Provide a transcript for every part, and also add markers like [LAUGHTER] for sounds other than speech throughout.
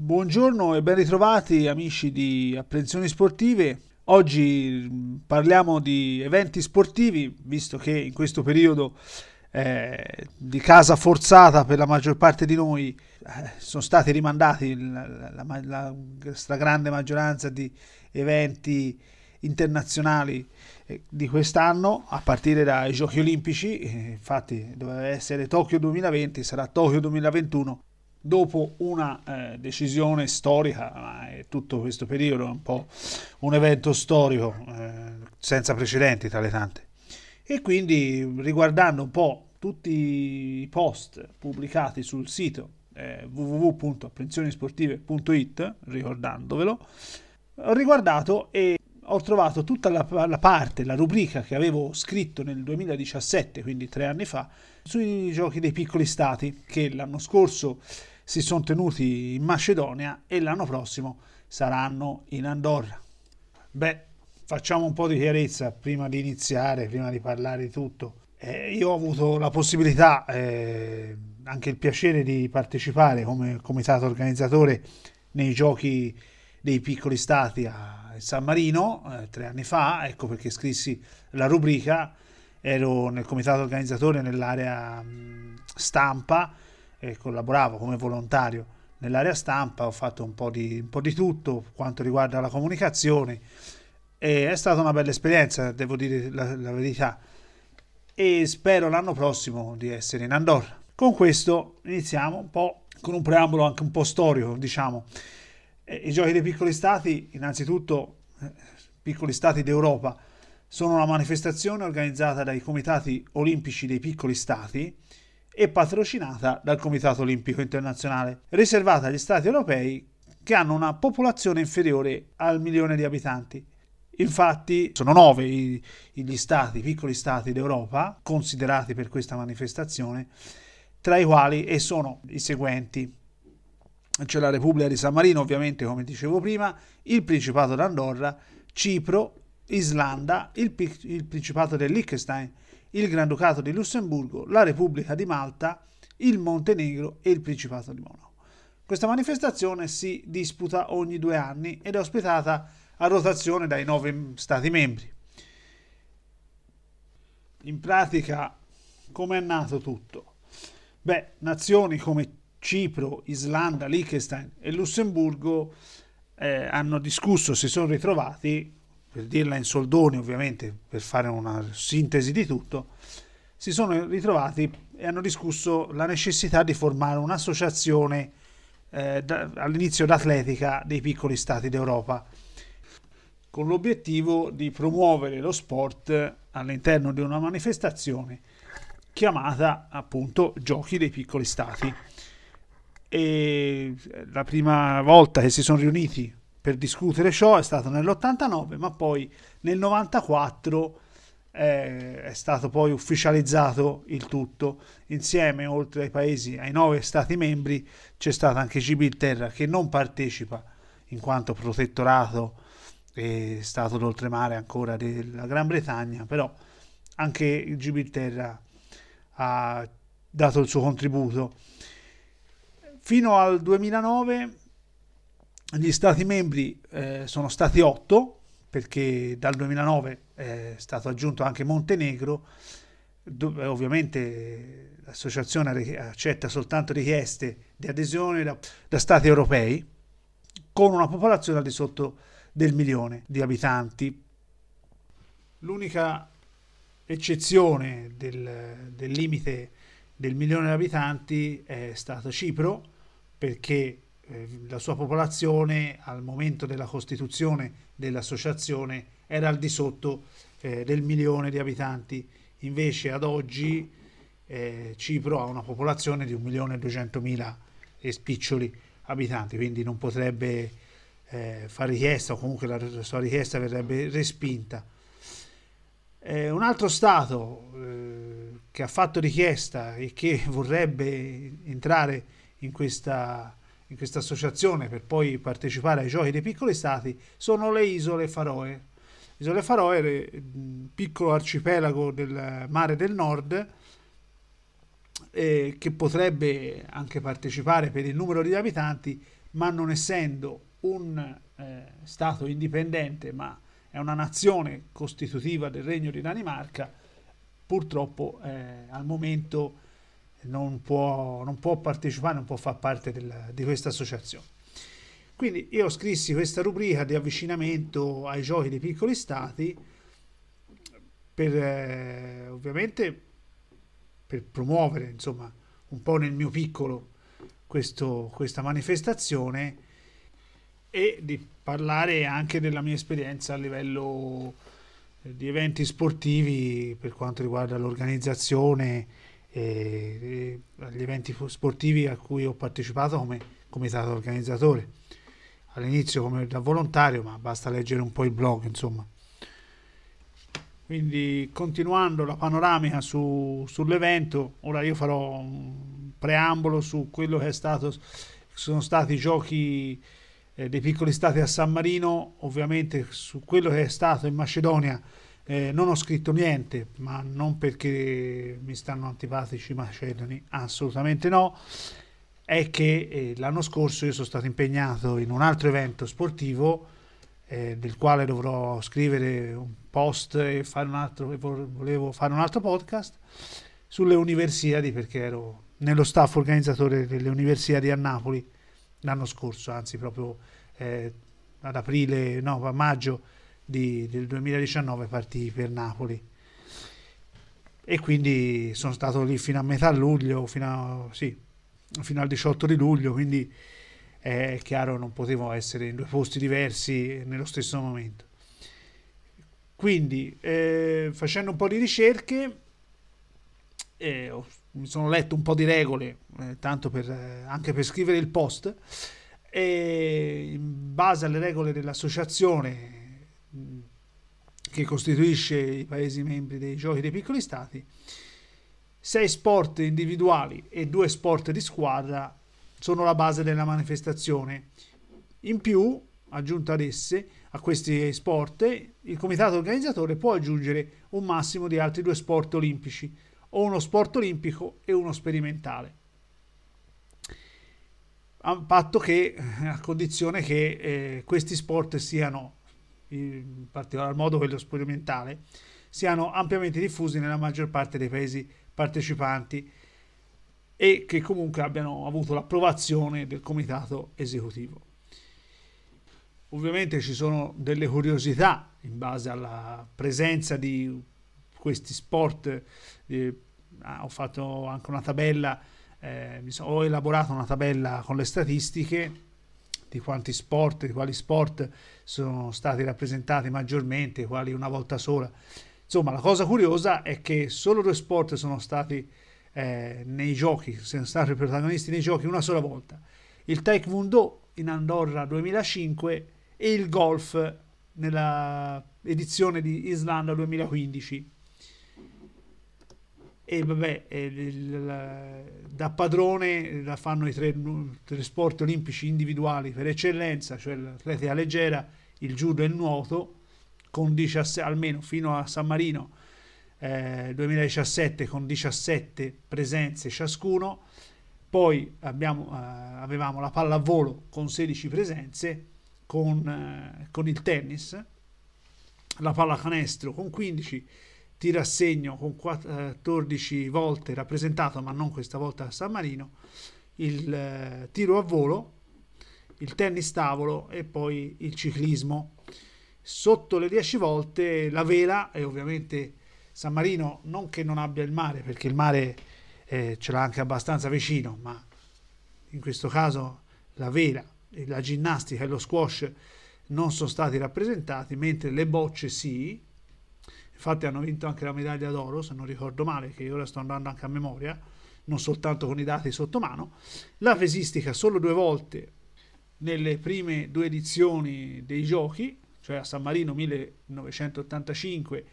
Buongiorno e ben ritrovati amici di Apprensioni Sportive. Oggi mm, parliamo di eventi sportivi, visto che in questo periodo eh, di casa forzata per la maggior parte di noi eh, sono stati rimandati la, la, la, stragrande maggioranza di eventi internazionali eh, di quest'anno a partire dai giochi olimpici eh, infatti doveva essere Tokyo 2020 sarà Tokyo 2021 dopo una eh, decisione storica, ma è tutto questo periodo è un po' un evento storico eh, senza precedenti tra le tante. E quindi riguardando un po' tutti i post pubblicati sul sito eh, www.apprensionisportive.it, ricordandovelo, ho riguardato e ho trovato tutta la, la, parte, la rubrica che avevo scritto nel 2017, quindi tre anni fa, sui giochi dei piccoli stati, che l'anno scorso si sono tenuti in Macedonia e l'anno prossimo saranno in Andorra. Beh, facciamo un po' di chiarezza prima di iniziare, prima di parlare di tutto. Eh, io ho avuto la possibilità, eh, anche il piacere di partecipare come comitato organizzatore nei giochi dei piccoli stati a San Marino eh, tre anni fa, ecco perché scrissi la rubrica, ero nel comitato organizzatore nell'area mh, stampa e collaboravo come volontario nell'area stampa, ho fatto un po' di, un po di tutto quanto riguarda la comunicazione e è stata una bella esperienza, devo dire la, la verità e spero l'anno prossimo di essere in Andorra. Con questo iniziamo un po' con un preambolo anche un po' storico, diciamo. I giochi dei piccoli stati, innanzitutto, eh, piccoli stati d'Europa, sono una manifestazione organizzata dai comitati olimpici dei piccoli stati e patrocinata dal Comitato Olimpico Internazionale, riservata agli Stati europei che hanno una popolazione inferiore al milione di abitanti. Infatti sono nove gli stati, i piccoli stati d'Europa, considerati per questa manifestazione, tra i quali e sono i seguenti. C'è la Repubblica di San Marino, ovviamente, come dicevo prima, il Principato d'Andorra, Cipro, Islanda, il, il Principato del Liechtenstein, il Granducato di Lussemburgo, la Repubblica di Malta, il Montenegro e il Principato di Monaco. Questa manifestazione si disputa ogni due anni ed è ospitata a rotazione dai nove Stati membri. In pratica, come è nato tutto? Beh, nazioni come Cipro, Islanda, Liechtenstein e Lussemburgo eh, hanno discusso, si sono ritrovati per dirla in soldoni ovviamente, per fare una sintesi di tutto, si sono ritrovati e hanno discusso la necessità di formare un'associazione eh, da, all'inizio d'atletica dei piccoli stati d'Europa, con l'obiettivo di promuovere lo sport all'interno di una manifestazione chiamata appunto Giochi dei piccoli stati. E la prima volta che si sono riuniti per discutere ciò è stato nell'89, ma poi nel 94 eh, è stato poi ufficializzato il tutto. Insieme, oltre ai paesi, ai nove stati membri, c'è stata anche Gibilterra che non partecipa in quanto protettorato e stato d'oltremare ancora della Gran Bretagna, però anche il Gibilterra ha dato il suo contributo. Fino al 2009 gli stati membri eh, sono stati otto, perché dal 2009 è stato aggiunto anche Montenegro, dove ovviamente l'associazione accetta soltanto richieste di adesione da, da stati europei, con una popolazione al di sotto del milione di abitanti. L'unica eccezione del, del limite del milione di abitanti è stata Cipro, perché eh, la sua popolazione al momento della costituzione dell'associazione era al di sotto eh, del milione di abitanti, invece ad oggi eh, Cipro ha una popolazione di 1.200.000 e spiccioli abitanti, quindi non potrebbe eh, fare richiesta o comunque la, la, sua richiesta verrebbe respinta. Eh, un altro Stato eh, che ha fatto richiesta e che [LAUGHS] vorrebbe entrare in questa in questa associazione per poi partecipare ai giochi dei piccoli stati sono le isole Faroe. Le isole Faroe, un piccolo arcipelago del mare del nord, eh, che potrebbe anche partecipare per il numero di abitanti, ma non essendo un eh, Stato indipendente, ma è una nazione costitutiva del Regno di Danimarca, purtroppo eh, al momento non può, non può, partecipare, non può far parte del, di questa associazione. Quindi io scrissi questa rubrica di avvicinamento ai giochi dei piccoli stati per eh, ovviamente per promuovere insomma un po' nel mio piccolo questo, questa manifestazione e di parlare anche della mia esperienza a livello eh, di eventi sportivi per quanto riguarda l'organizzazione e, e gli eventi sportivi a cui ho partecipato come comitato organizzatore. All'inizio come da volontario ma basta leggere un po' il blog insomma. Quindi continuando la panoramica su, sull'evento ora io farò un preambolo su quello che è stato sono stati i giochi eh, dei piccoli stati a San Marino, ovviamente su quello che è stato in Macedonia eh, non ho scritto niente, ma non perché mi stanno antipatici i macedoni, assolutamente no, è che eh, l'anno scorso io sono stato impegnato in un altro evento sportivo eh, del quale dovrò scrivere un post e fare un altro, volevo fare un altro podcast sulle Universiadi perché ero nello staff organizzatore delle Universiadi a Napoli l'anno scorso, anzi proprio eh, ad aprile, no, a maggio di, del 2019 partì per Napoli e quindi sono stato lì fino a metà luglio, fino, a, sì, fino al 18 di luglio, quindi è chiaro non potevo essere in due posti diversi nello stesso momento. Quindi eh, facendo un po' di ricerche eh, ho mi sono letto un po' di regole, eh, tanto per, eh, anche per scrivere il post, e in base alle regole dell'associazione che costituisce i Paesi membri dei Giochi dei Piccoli Stati, sei sport individuali e due sport di squadra sono la base della manifestazione. In più, aggiunto ad esse, a questi sport, il comitato organizzatore può aggiungere un massimo di altri due sport olimpici o uno sport olimpico e uno sperimentale. A patto che, a condizione che eh, questi sport siano, in particolar modo quello sperimentale, siano ampiamente diffusi nella maggior parte dei paesi partecipanti e che comunque abbiano avuto l'approvazione del comitato esecutivo. Ovviamente ci sono delle curiosità in base alla presenza di questi sport eh, ho fatto anche una tabella eh, ho elaborato una tabella con le statistiche di quanti sport, di quali sport sono stati rappresentati maggiormente, quali una volta sola. Insomma, la cosa curiosa è che solo due sport sono stati eh, nei giochi, sono stati protagonisti nei giochi una sola volta. Il Taekwondo in Andorra 2005 e il golf nella edizione di Islanda 2015 e vabbè, il, da padrone la fanno i tre, tre, sport olimpici individuali per eccellenza, cioè l'atletica leggera, il judo e il nuoto, con 17, almeno fino a San Marino eh, 2017 con 17 presenze ciascuno, poi abbiamo, eh, avevamo la pallavolo con 16 presenze, con, eh, con il tennis, la pallacanestro con 15 tiro a segno con 14 eh, volte rappresentato, ma non questa volta a San Marino, il eh, tiro a volo, il tennis tavolo e poi il ciclismo. Sotto le 10 volte la vela e ovviamente San Marino non che non abbia il mare, perché il mare eh, ce l'ha anche abbastanza vicino, ma in questo caso la vela, la ginnastica e lo squash non sono stati rappresentati, mentre le bocce sì, Infatti hanno vinto anche la medaglia d'oro, se non ricordo male, che ora sto andando anche a memoria, non soltanto con i dati sotto mano. La pesistica solo due volte nelle prime due edizioni dei giochi, cioè a San Marino 1985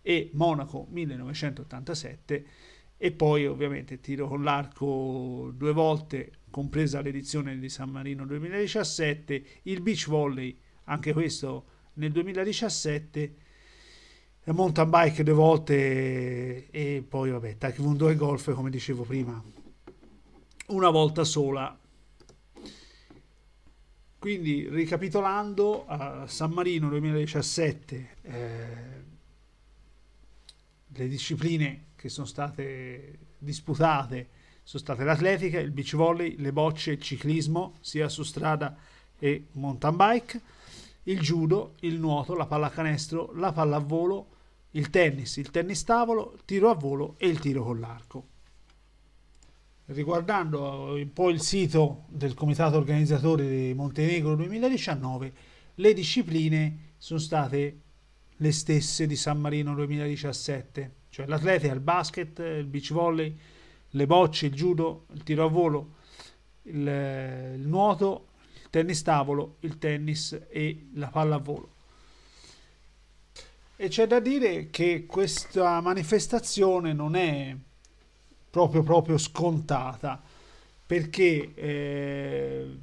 e Monaco 1987 e poi ovviamente tiro con l'arco due volte compresa l'edizione di San Marino 2017 il beach volley anche questo nel 2017 mountain bike due volte e poi vabbè taekwondo e golf come dicevo prima una volta sola. Quindi, ricapitolando, a San Marino 2017, eh, le discipline che sono state disputate sono state l'atletica, il beach volley, le bocce, il ciclismo, sia su strada e mountain bike, il judo, il nuoto, la pallacanestro, la pallavolo, il tennis, il tennis tavolo, il tiro a volo e il tiro con l'arco. Riguardando un po' il sito del comitato organizzatore di Montenegro 2019, le discipline sono state le stesse di San Marino 2017, cioè l'atletica, il basket, il beach volley, le bocce, il judo, il tiro a volo, il, il nuoto, tennis tavolo, il tennis e la pallavolo. E c'è da dire che questa manifestazione non è proprio, proprio scontata perché eh,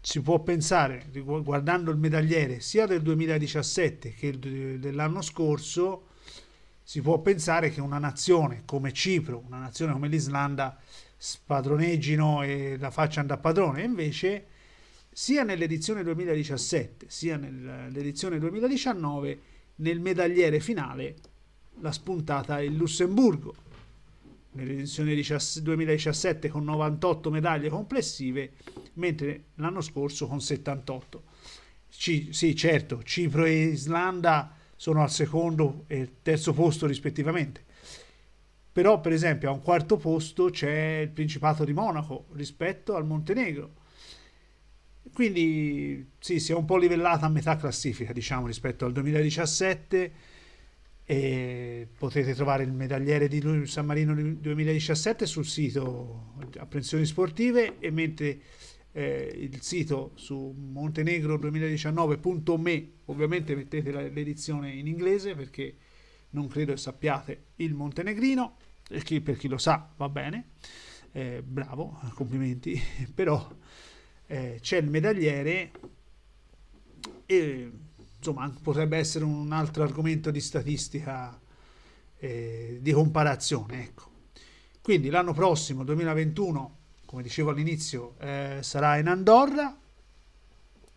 si può pensare, guardando il medagliere sia del 2017 che dell'anno scorso, si può pensare che una nazione come Cipro, una nazione come l'Islanda, spadroneggino e la facciano da padrone. Invece, sia nell'edizione 2017 sia nell'edizione 2019, nel medagliere finale la spuntata il Lussemburgo. Nell'edizione 2017 con 98 medaglie complessive, mentre l'anno scorso con 78. C- sì, certo, Cipro e Islanda sono al secondo e terzo posto rispettivamente. Però, per esempio, a un quarto posto c'è il Principato di Monaco rispetto al Montenegro. Quindi sì, si è un po' livellata a metà classifica, diciamo, rispetto al 2017. E potete trovare il medagliere di San Marino 2017 sul sito Apprensioni Sportive e mentre eh, il sito su montenegro2019.me ovviamente mettete l'edizione in inglese perché non credo sappiate il montenegrino e chi, per chi lo sa va bene eh, bravo complimenti [LAUGHS] però eh, c'è il medagliere e insomma potrebbe essere un altro argomento di statistica eh, di comparazione ecco. Quindi l'anno prossimo 2021 come dicevo all'inizio, eh, sarà in Andorra,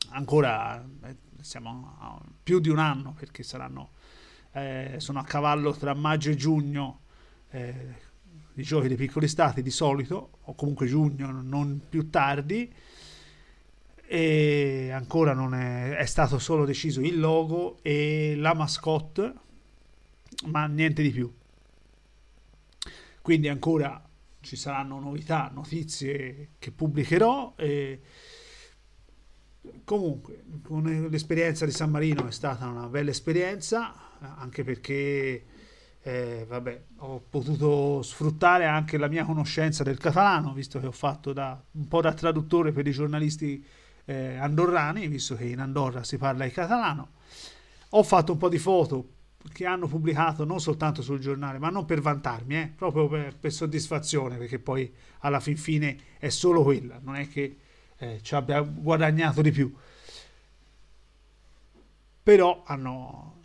ancora eh, siamo a più di un anno perché saranno, eh, sono a cavallo tra maggio e giugno i giochi dei piccoli stati di solito, o comunque giugno, non più tardi, e ancora non è, è stato solo deciso il logo e la mascotte, ma niente di più. Quindi ancora ci saranno novità, notizie che pubblicherò. E comunque, l'esperienza di San Marino è stata una bella esperienza, anche perché eh, vabbè, ho potuto sfruttare anche la mia conoscenza del catalano, visto che ho fatto da, un po' da traduttore per i giornalisti eh, andorrani, visto che in Andorra si parla il catalano. Ho fatto un po' di foto che hanno pubblicato non soltanto sul giornale, ma non per vantarmi, eh, proprio per, per, soddisfazione, perché poi alla fin fine è solo quella, non è che eh, ci abbia guadagnato di più. Però hanno,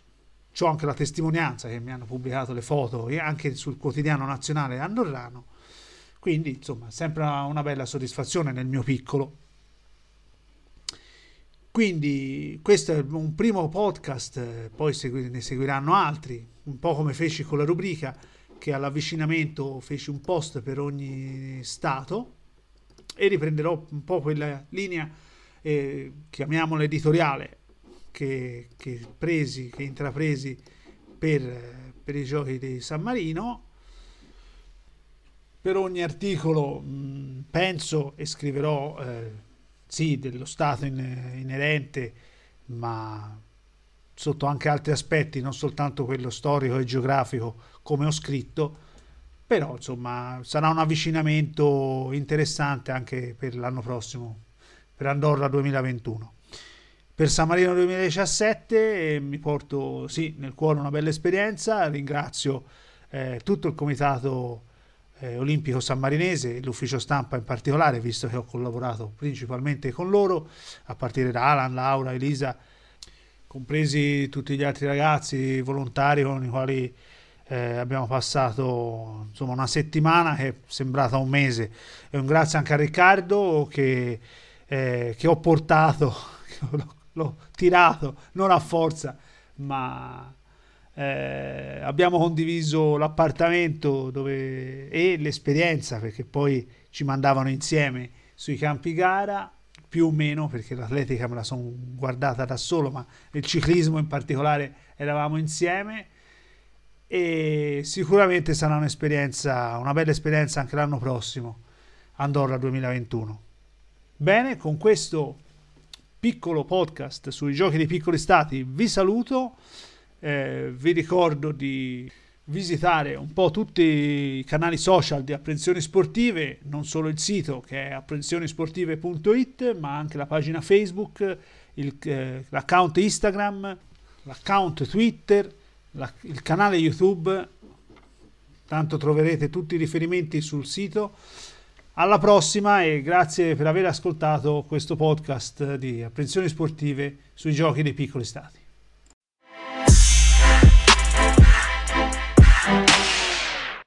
c'ho anche la testimonianza che mi hanno pubblicato le foto anche sul quotidiano nazionale andorrano, quindi insomma sempre una bella soddisfazione nel mio piccolo quindi questo è un primo podcast, poi ne seguiranno altri, un po' come feci con la rubrica, che all'avvicinamento feci un post per ogni stato e riprenderò un po' quella linea, eh, chiamiamola editoriale, che, che, presi, che intrapresi per, per, i giochi di San Marino. Per ogni articolo mh, penso e scriverò... Eh, sì, dello Stato in, inerente, ma sotto anche altri aspetti, non soltanto quello storico e geografico, come ho scritto, però insomma sarà un avvicinamento interessante anche per l'anno prossimo, per Andorra 2021. Per San Marino 2017 eh, mi porto sì, nel cuore una bella esperienza, ringrazio eh, tutto il comitato eh, Olimpico Sammarinese, l'ufficio stampa in particolare, visto che ho collaborato principalmente con loro, a partire da Alan, Laura, Elisa, compresi tutti gli altri ragazzi volontari con i quali eh, abbiamo passato insomma, una settimana che è sembrata un mese. E un grazie anche a Riccardo che eh, che ho portato, [LAUGHS] l'ho, l'ho tirato, non a forza, ma eh, abbiamo condiviso l'appartamento dove, e l'esperienza perché poi ci mandavano insieme sui campi gara più o meno perché l'atletica me la sono guardata da solo ma il ciclismo in particolare eravamo insieme. E sicuramente sarà un'esperienza una bella esperienza anche l'anno prossimo Andorra 2021 bene con questo piccolo podcast sui giochi dei piccoli stati vi saluto eh, vi ricordo di visitare un po' tutti i canali social di Apprensioni Sportive, non solo il sito che è apprensionisportive.it, ma anche la pagina Facebook, il, eh, l'account Instagram, l'account Twitter, la, il canale YouTube. Tanto troverete tutti i riferimenti sul sito. Alla prossima e grazie per aver ascoltato questo podcast di Apprensioni Sportive sui giochi dei piccoli stati.